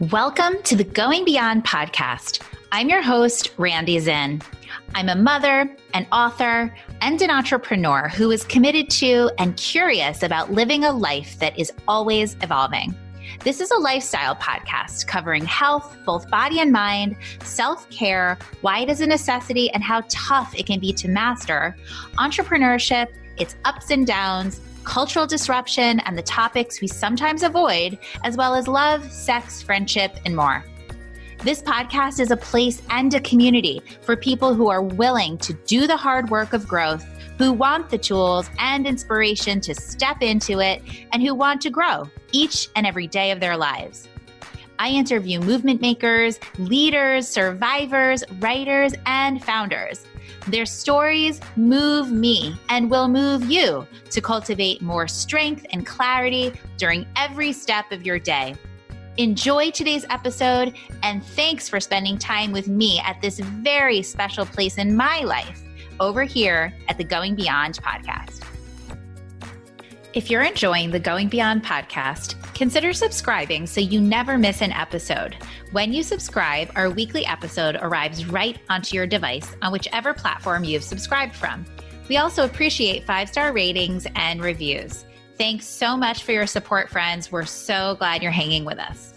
Welcome to the Going Beyond podcast. I'm your host, Randi Zinn. I'm a mother, an author, and an entrepreneur who is committed to and curious about living a life that is always evolving. This is a lifestyle podcast covering health, both body and mind, self care, why it is a necessity, and how tough it can be to master, entrepreneurship, its ups and downs, cultural disruption, and the topics we sometimes avoid, as well as love, sex, friendship, and more. This podcast is a place and a community for people who are willing to do the hard work of growth, who want the tools and inspiration to step into it, and who want to grow each and every day of their lives. I interview movement makers, leaders, survivors, writers, and founders. Their stories move me and will move you to cultivate more strength and clarity during every step of your day. Enjoy today's episode, and thanks for spending time with me at this very special place in my life over here at the Going Beyond podcast. If you're enjoying the Going Beyond podcast, consider subscribing so you never miss an episode. When you subscribe, our weekly episode arrives right onto your device on whichever platform you've subscribed from. We also appreciate five star ratings and reviews. Thanks so much for your support, friends. We're so glad you're hanging with us.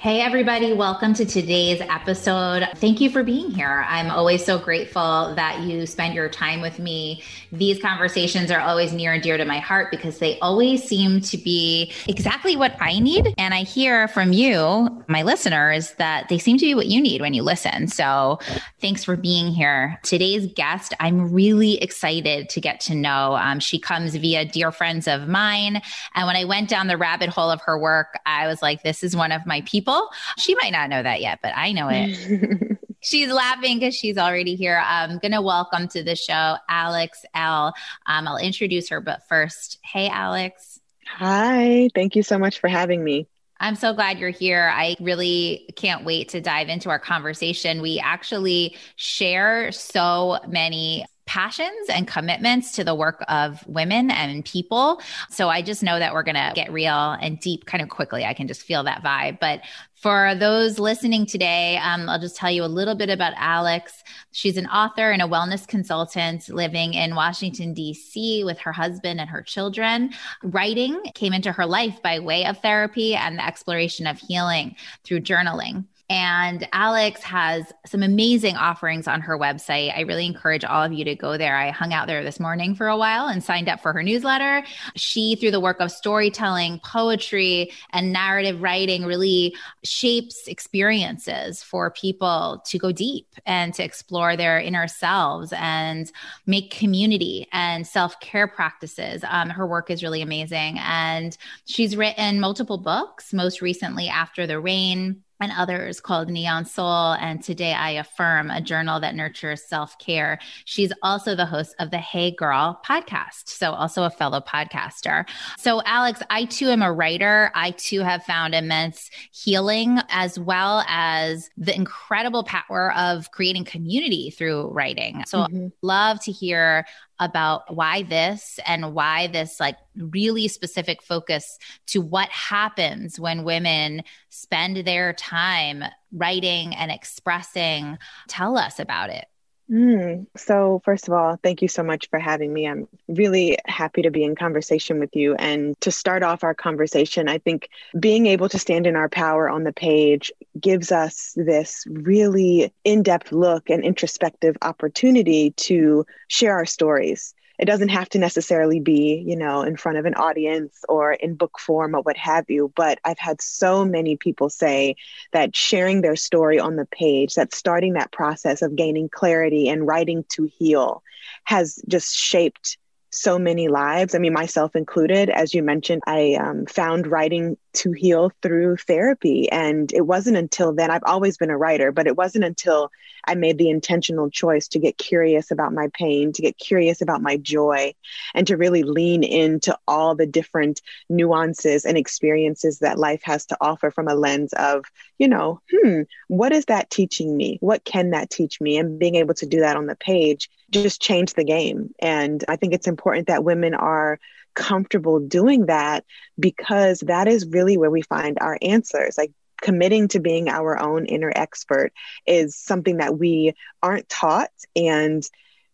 Hey, everybody, welcome to today's episode. Thank you for being here. I'm always so grateful that you spend your time with me. These conversations are always near and dear to my heart because they always seem to be exactly what I need. And I hear from you, my listeners, that they seem to be what you need when you listen. So thanks for being here. Today's guest, I'm really excited to get to know. Um, she comes via dear friends of mine. And when I went down the rabbit hole of her work, I was like, this is one of my people people. She might not know that yet, but I know it. she's laughing because she's already here. I'm going to welcome to the show Alex Elle. Um, I'll introduce her, but first, hey, Alex. Hi. Thank you so much for having me. I'm so glad you're here. I really can't wait to dive into our conversation. We actually share so many passions and commitments to the work of women and people. So I just know that we're going to get real and deep kind of quickly. I can just feel that vibe. But for those listening today, um, I'll just tell you a little bit about Alex. She's an author and a wellness consultant living in Washington, D.C. with her husband and her children. Writing came into her life by way of therapy and the exploration of healing through journaling. And Alex has some amazing offerings on her website. I really encourage all of you to go there. I hung out there this morning for a while and signed up for her newsletter. She, through the work of storytelling, poetry, and narrative writing, really shapes experiences for people to go deep and to explore their inner selves and make community and self care practices. Um, her work is really amazing. And she's written multiple books, most recently, After the Rain and others called Neon Soul and Today I Affirm, a journal that nurtures self care. She's also the host of the Hey Girl podcast, so also a fellow podcaster. So, Alex, I too am a writer. I too have found immense healing as well as the incredible power of creating community through writing. So, mm-hmm. love to hear about why this and why this like really specific focus to what happens when women spend their time writing and expressing. Tell us about it. Mm, so, first of all, thank you so much for having me. I'm really happy to be in conversation with you. And to start off our conversation, I think being able to stand in our power on the page gives us this really in depth look and introspective opportunity to share our stories it doesn't have to necessarily be, you know, in front of an audience or in book form or what have you. But I've had so many people say that sharing their story on the page, that starting that process of gaining clarity and writing to heal has just shaped so many lives. I mean, myself included. As you mentioned, I um, found writing to heal through therapy. And it wasn't until then, I've always been a writer, but it wasn't until I made the intentional choice to get curious about my pain, to get curious about my joy, and to really lean into all the different nuances and experiences that life has to offer from a lens of, you know, hmm, what is that teaching me? What can that teach me? And being able to do that on the page just change the game. And I think it's important that women are comfortable doing that because that is really where we find our answers. Like committing to being our own inner expert is something that we aren't taught. And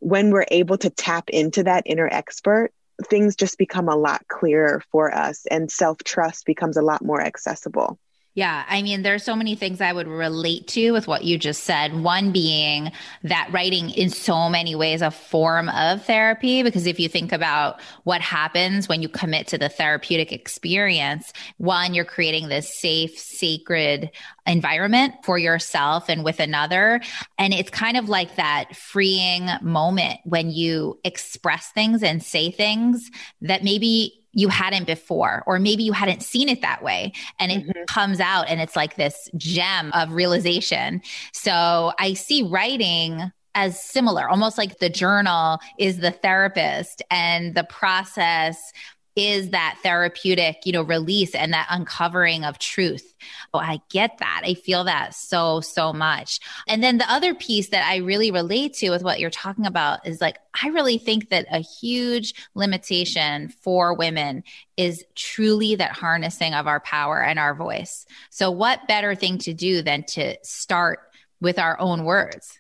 when we're able to tap into that inner expert, things just become a lot clearer for us and self trust becomes a lot more accessible. Yeah. I mean, there's so many things I would relate to with what you just said. One being that writing in so many ways a form of therapy, because if you think about what happens when you commit to the therapeutic experience, one, you're creating this safe, sacred environment for yourself and with another. And it's kind of like that freeing moment when you express things and say things that maybe you hadn't before, or maybe you hadn't seen it that way. And it mm-hmm. comes out and it's like this gem of realization. So I see writing as similar, almost like the journal is the therapist and the process is that therapeutic, you know, release and that uncovering of truth. Oh, I get that. I feel that so, so much. And then the other piece that I really relate to with what you're talking about is like, I really think that a huge limitation for women is truly that harnessing of our power and our voice. So, what better thing to do than to start with our own words?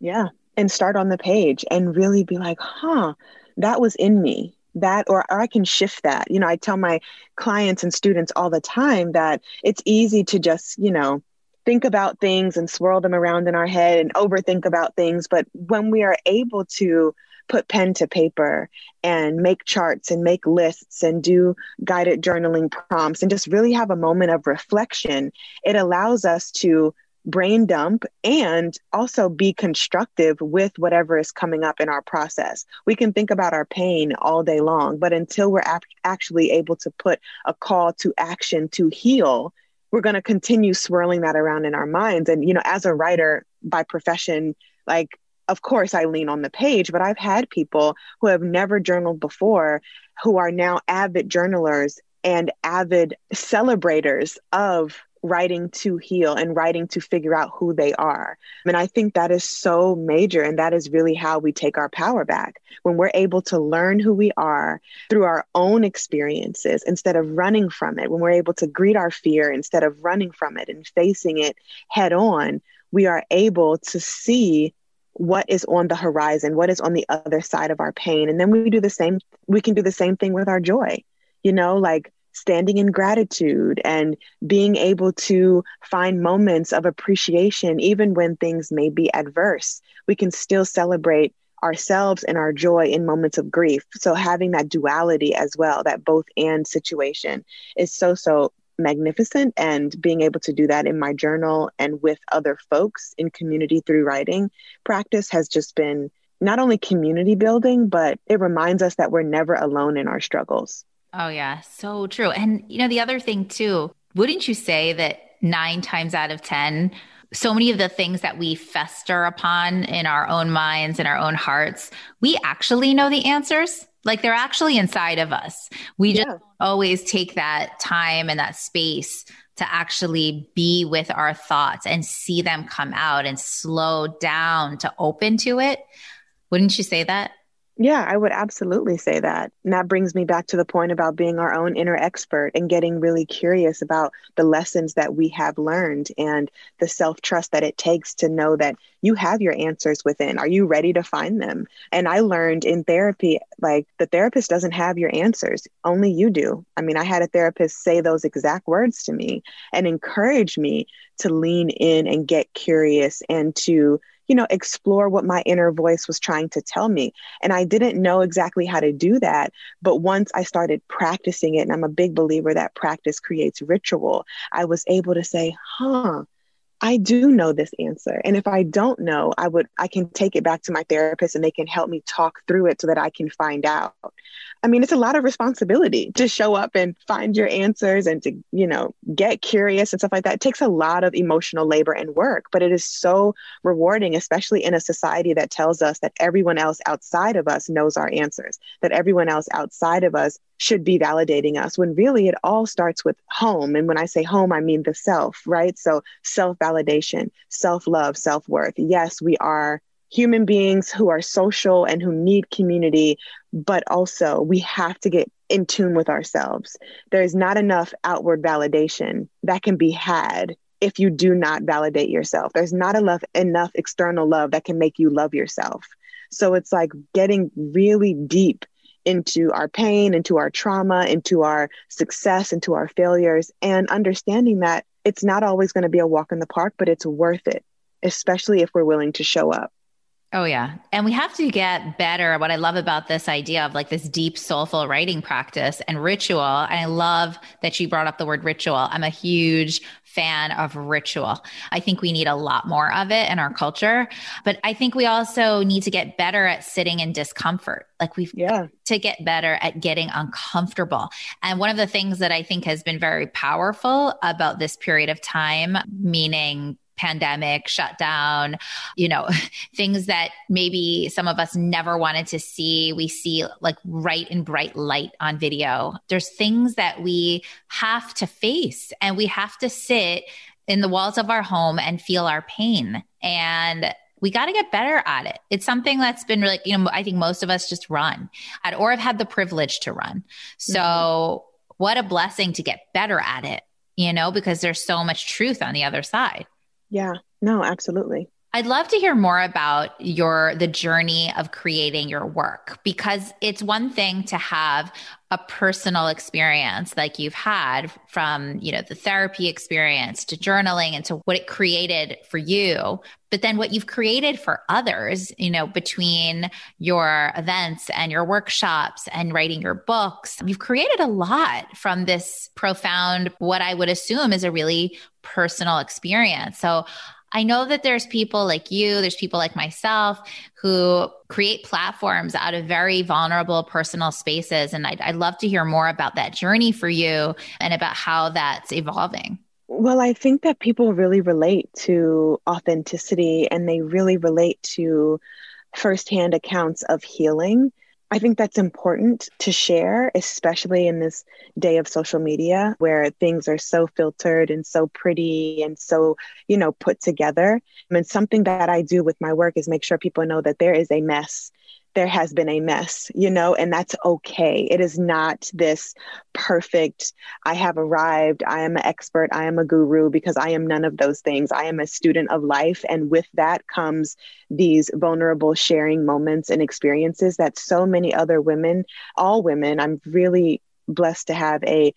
Yeah. And start on the page and really be like, huh, that was in me that or, I can shift that. You know, I tell my clients and students all the time that it's easy to just, you know, think about things and swirl them around in our head and overthink about things. But when we are able to put pen to paper and make charts and make lists and do guided journaling prompts and just really have a moment of reflection, it allows us to brain dump and also be constructive with whatever is coming up in our process. We can think about our pain all day long, but until we're ap- actually able to put a call to action to heal, we're going to continue swirling that around in our minds. And, you know, as a writer by profession, like, of course, I lean on the page, but I've had people who have never journaled before who are now avid journalers and avid celebrators of writing to heal and writing to figure out who they are. And I think that is so major. And that is really how we take our power back when we're able to learn who we are through our own experiences instead of running from it, when we're able to greet our fear instead of running from it and facing it head on, we are able to see what is on the horizon, what is on the other side of our pain. And then we do the same, we can do the same thing with our joy. You know, like standing in gratitude and being able to find moments of appreciation, even when things may be adverse. We can still celebrate ourselves and our joy in moments of grief. So, having that duality as well, that both and situation is so, so magnificent. And being able to do that in my journal and with other folks in community through writing practice has just been not only community building, but it reminds us that we're never alone in our struggles. Oh, yeah. So true. And, you know, the other thing too, wouldn't you say that nine times out of 10, so many of the things that we fester upon in our own minds and our own hearts, we actually know the answers. Like they're actually inside of us. We just always take that time and that space to actually be with our thoughts and see them come out and slow down to open to it. Wouldn't you say that? Yeah, I would absolutely say that. And that brings me back to the point about being our own inner expert and getting really curious about the lessons that we have learned and the self trust that it takes to know that you have your answers within. Are you ready to find them? And I learned in therapy, like the therapist doesn't have your answers, only you do. I mean, I had a therapist say those exact words to me and encourage me to lean in and get curious and to you know, explore what my inner voice was trying to tell me. And I didn't know exactly how to do that. But once I started practicing it, and I'm a big believer that practice creates ritual, I was able to say, huh, I do know this answer. And if I don't know, I would I can take it back to my therapist and they can help me talk through it so that I can find out. I mean, it's a lot of responsibility to show up and find your answers and to, you know, get curious and stuff like that. It takes a lot of emotional labor and work, but it is so rewarding, especially in a society that tells us that everyone else outside of us knows our answers, that everyone else outside of us should be validating us when really it all starts with home. And when I say home, I mean the self, right? So self validation, self love, self worth. Yes, we are human beings who are social and who need community, but also we have to get in tune with ourselves. There's not enough outward validation that can be had if you do not validate yourself. There's not enough enough external love that can make you love yourself. So it's like getting really deep into our pain, into our trauma, into our success, into our failures, and understanding that it's not always going to be a walk in the park, but it's worth it, especially if we're willing to show up. Oh, yeah. And we have to get better. What I love about this idea of like this deep, soulful writing practice and ritual. And I love that you brought up the word ritual. I'm a huge fan of ritual. I think we need a lot more of it in our culture. But I think we also need to get better at sitting in discomfort. Like we've yeah. to get better at getting uncomfortable. And one of the things that I think has been very powerful about this period of time, meaning pandemic, shutdown, you know, things that maybe some of us never wanted to see. We see like right in bright light on video. There's things that we have to face and we have to sit in the walls of our home and feel our pain. And we got to get better at it. It's something that's been really, you know, I think most of us just run at, or have had the privilege to run. So, mm-hmm. what a blessing to get better at it, you know, because there's so much truth on the other side. Yeah, no, absolutely. I'd love to hear more about your the journey of creating your work because it's one thing to have a personal experience like you've had from, you know, the therapy experience to journaling and to what it created for you, but then what you've created for others, you know, between your events and your workshops and writing your books. You've created a lot from this profound what I would assume is a really personal experience. So I know that there's people like you, there's people like myself who create platforms out of very vulnerable personal spaces. And I'd, I'd love to hear more about that journey for you and about how that's evolving. Well, I think that people really relate to authenticity and they really relate to firsthand accounts of healing. I think that's important to share, especially in this day of social media where things are so filtered and so pretty and so, you know, put together. I mean, something that I do with my work is make sure people know that there is a mess there has been a mess, you know, and that's okay. It is not this perfect, I have arrived, I am an expert, I am a guru, because I am none of those things. I am a student of life. And with that comes these vulnerable sharing moments and experiences that so many other women, all women, I'm really blessed to have a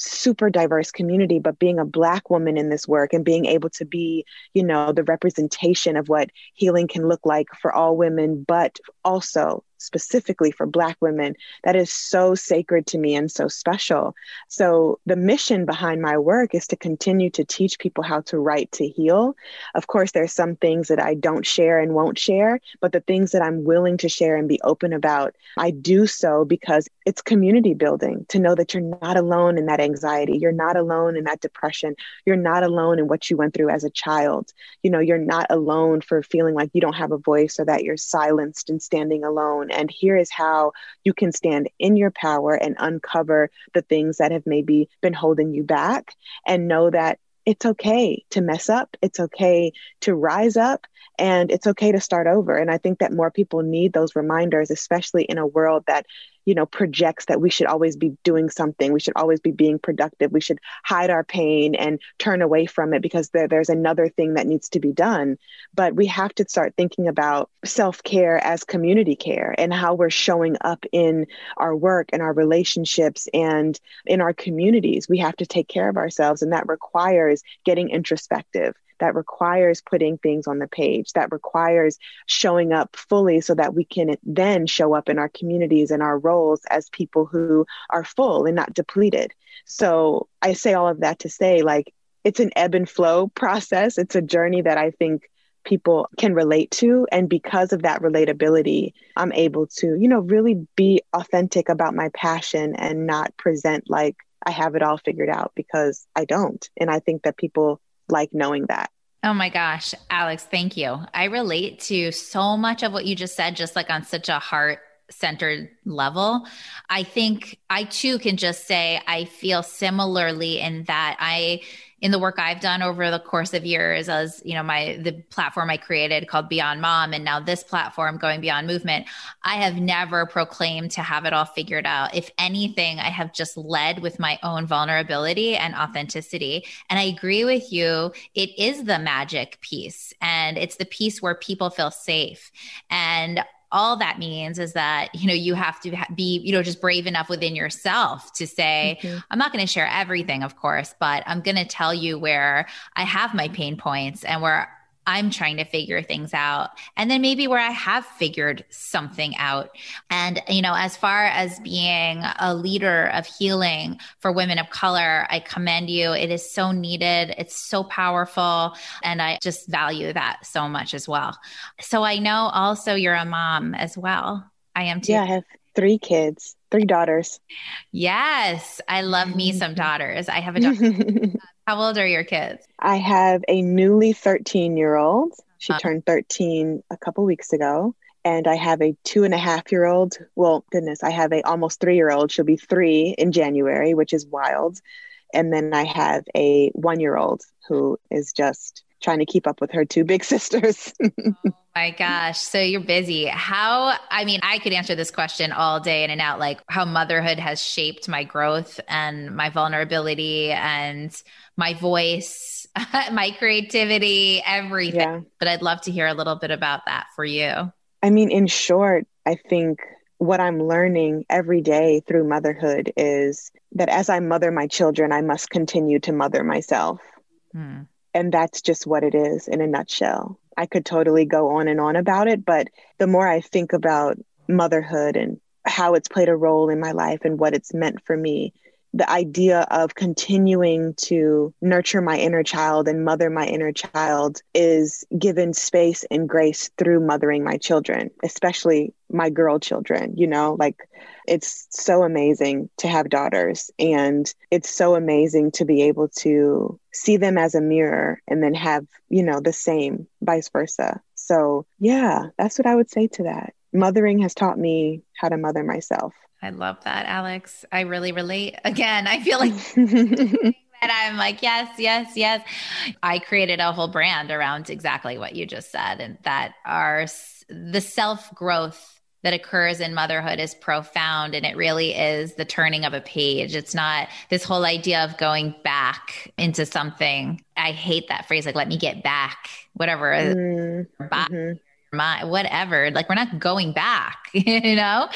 super diverse community but being a black woman in this work and being able to be you know the representation of what healing can look like for all women but also specifically for Black women, that is so sacred to me and so special. So, the mission behind my work is to continue to teach people how to write to heal. Of course, there's some things that I don't share and won't share, but the things that I'm willing to share and be open about, I do so because it's community building to know that you're not alone in that anxiety. You're not alone in that depression. You're not alone in what you went through as a child. You know, you're not alone for feeling like you don't have a voice or that you're silenced and standing alone and here is how you can stand in your power and uncover the things that have maybe been holding you back and know that it's okay to mess up. It's okay to rise up and it's okay to start over. And I think that more people need those reminders, especially in a world that you know projects that we should always be doing something. We should always be being productive. We should hide our pain and turn away from it because there, there's another thing that needs to be done. But we have to start thinking about self-care as community care and how we're showing up in our work and our relationships and in our communities. We have to take care of ourselves and that requires getting introspective that requires putting things on the page, that requires showing up fully so that we can then show up in our communities and our roles as people who are full and not depleted. So I say all of that to say, like, it's an ebb and flow process. It's a journey that I think people can relate to. And because of that relatability, I'm able to, you know, really be authentic about my passion and not present like I have it all figured out because I don't. And I think that people like knowing that. Oh my gosh, Alex, thank you. I relate to so much of what you just said, just like on such a heart centered level. I think I too can just say I feel similarly in that I in the work I've done over the course of years as, you know, my the platform I created called Beyond Mom and now this platform going beyond movement, I have never proclaimed to have it all figured out. If anything, I have just led with my own vulnerability and authenticity. And I agree with you, it is the magic piece and it's the piece where people feel safe. And all that means is that you know you have to be you know just brave enough within yourself to say mm-hmm. i'm not going to share everything of course but i'm going to tell you where i have my pain points and where I'm trying to figure things out. And then maybe where I have figured something out. And, you know, as far as being a leader of healing for women of color, I commend you. It is so needed, it's so powerful. And I just value that so much as well. So I know also you're a mom as well. I am too. Yeah, I have three kids, three daughters. Yes, I love me some daughters. I have a daughter. How old are your kids? I have a newly 13 year old. She uh, turned 13 a couple weeks ago. And I have a two and a half year old. Well, goodness, I have a almost three year old. She'll be three in January, which is wild. And then I have a one year old who is just trying to keep up with her two big sisters. oh my gosh. So you're busy. How, I mean, I could answer this question all day in and out, like how motherhood has shaped my growth and my vulnerability and my voice, my creativity, everything. Yeah. But I'd love to hear a little bit about that for you. I mean, in short, I think what I'm learning every day through motherhood is that as I mother my children, I must continue to mother myself. Hmm. And that's just what it is in a nutshell. I could totally go on and on about it, but the more I think about motherhood and how it's played a role in my life and what it's meant for me, the idea of continuing to nurture my inner child and mother my inner child is given space and grace through mothering my children, especially my girl children. You know, like it's so amazing to have daughters, and it's so amazing to be able to see them as a mirror and then have, you know, the same vice versa. So, yeah, that's what I would say to that. Mothering has taught me how to mother myself. I love that, Alex. I really relate. Again, I feel like that I'm like, yes, yes, yes. I created a whole brand around exactly what you just said, and that our the self growth that occurs in motherhood is profound and it really is the turning of a page. It's not this whole idea of going back into something. I hate that phrase, like, let me get back, whatever. Mm, mm-hmm. My whatever. Like we're not going back you know?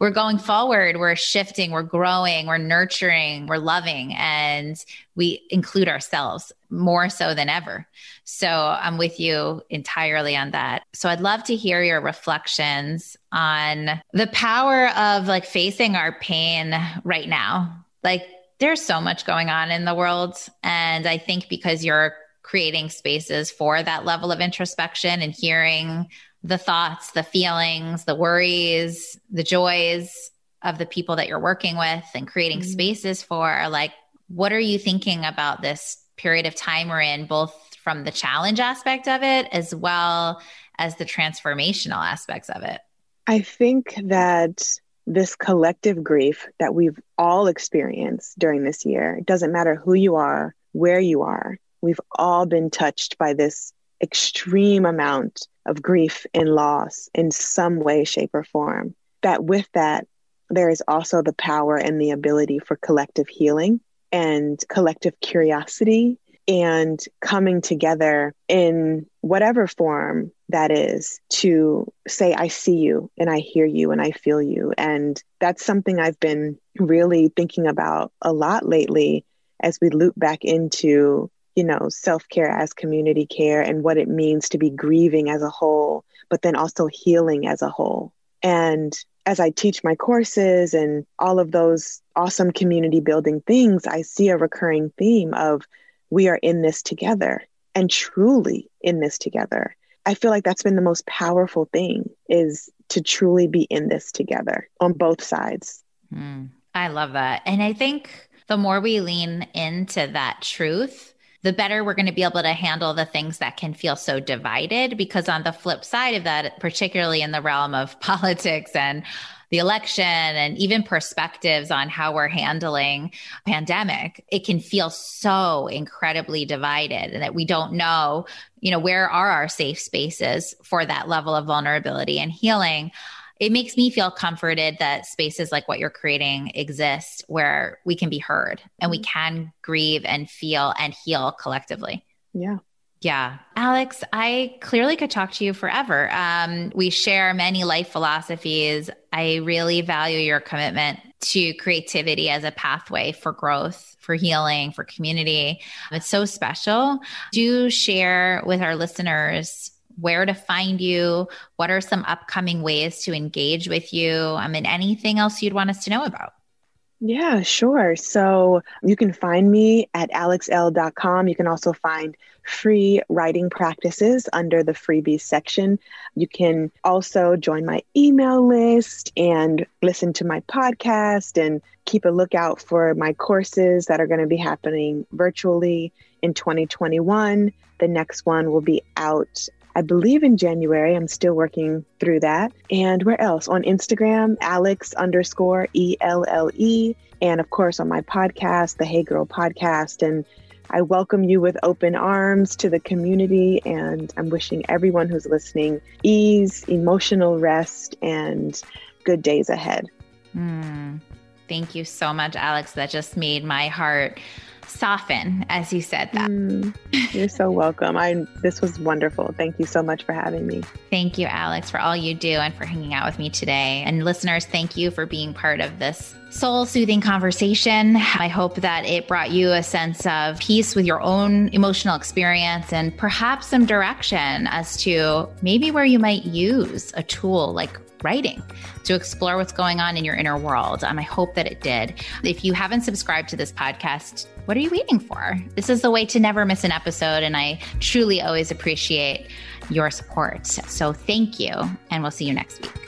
We're going forward. We're shifting. We're growing. We're nurturing. We're loving. And we include ourselves more so than ever so i'm with you entirely on that so i'd love to hear your reflections on the power of like facing our pain right now like there's so much going on in the world and i think because you're creating spaces for that level of introspection and hearing the thoughts, the feelings, the worries, the joys of the people that you're working with and creating mm-hmm. spaces for. Like, what are you thinking about this period of time we're in, both from the challenge aspect of it as well as the transformational aspects of it? I think that this collective grief that we've all experienced during this year, it doesn't matter who you are, where you are, We've all been touched by this extreme amount of grief and loss in some way, shape, or form. That with that, there is also the power and the ability for collective healing and collective curiosity and coming together in whatever form that is to say, I see you and I hear you and I feel you. And that's something I've been really thinking about a lot lately as we loop back into you know, self care as community care and what it means to be grieving as a whole, but then also healing as a whole. And as I teach my courses and all of those awesome community building things, I see a recurring theme of we are in this together and truly in this together. I feel like that's been the most powerful thing is to truly be in this together on both sides. Mm, I love that. And I think the more we lean into that truth, the better we're going to be able to handle the things that can feel so divided. Because on the flip side of that, particularly in the realm of politics and the election and even perspectives on how we're handling pandemic it can feel so incredibly divided and that we don't know you know where are our safe spaces for that level of vulnerability and healing it makes me feel comforted that spaces like what you're creating exist where we can be heard and we mm-hmm. can grieve and feel and heal collectively. Yeah. Yeah. Alex, I clearly could talk to you forever. Um, we share many life philosophies. I really value your commitment to creativity as a pathway for growth, for healing, for community. It's so special. Do share with our listeners where to find you, what are some upcoming ways to engage with you, um, I mean, anything else you'd want us to know about. Yeah, sure. So you can find me at alexelle.com. You can also find free writing practices under the freebies section. You can also join my email list and listen to my podcast and keep a lookout for my courses that are going to be happening virtually in 2021. The next one will be out I believe in January. I'm still working through that. And where else? On Instagram, Alex underscore E L L E. And of course, on my podcast, the Hey Girl podcast. And I welcome you with open arms to the community. And I'm wishing everyone who's listening ease, emotional rest, and good days ahead. Mm, thank you so much, Alex. That just made my heart soften as you said that. Mm, you're so welcome. I this was wonderful. Thank you so much for having me. Thank you, Alex, for all you do and for hanging out with me today. And listeners, thank you for being part of this soul soothing conversation. I hope that it brought you a sense of peace with your own emotional experience and perhaps some direction as to maybe where you might use a tool like writing to explore what's going on in your inner world. Um, I hope that it did. If you haven't subscribed to this podcast, what are you waiting for? This is the way to never miss an episode. And I truly always appreciate your support. So thank you. And we'll see you next week.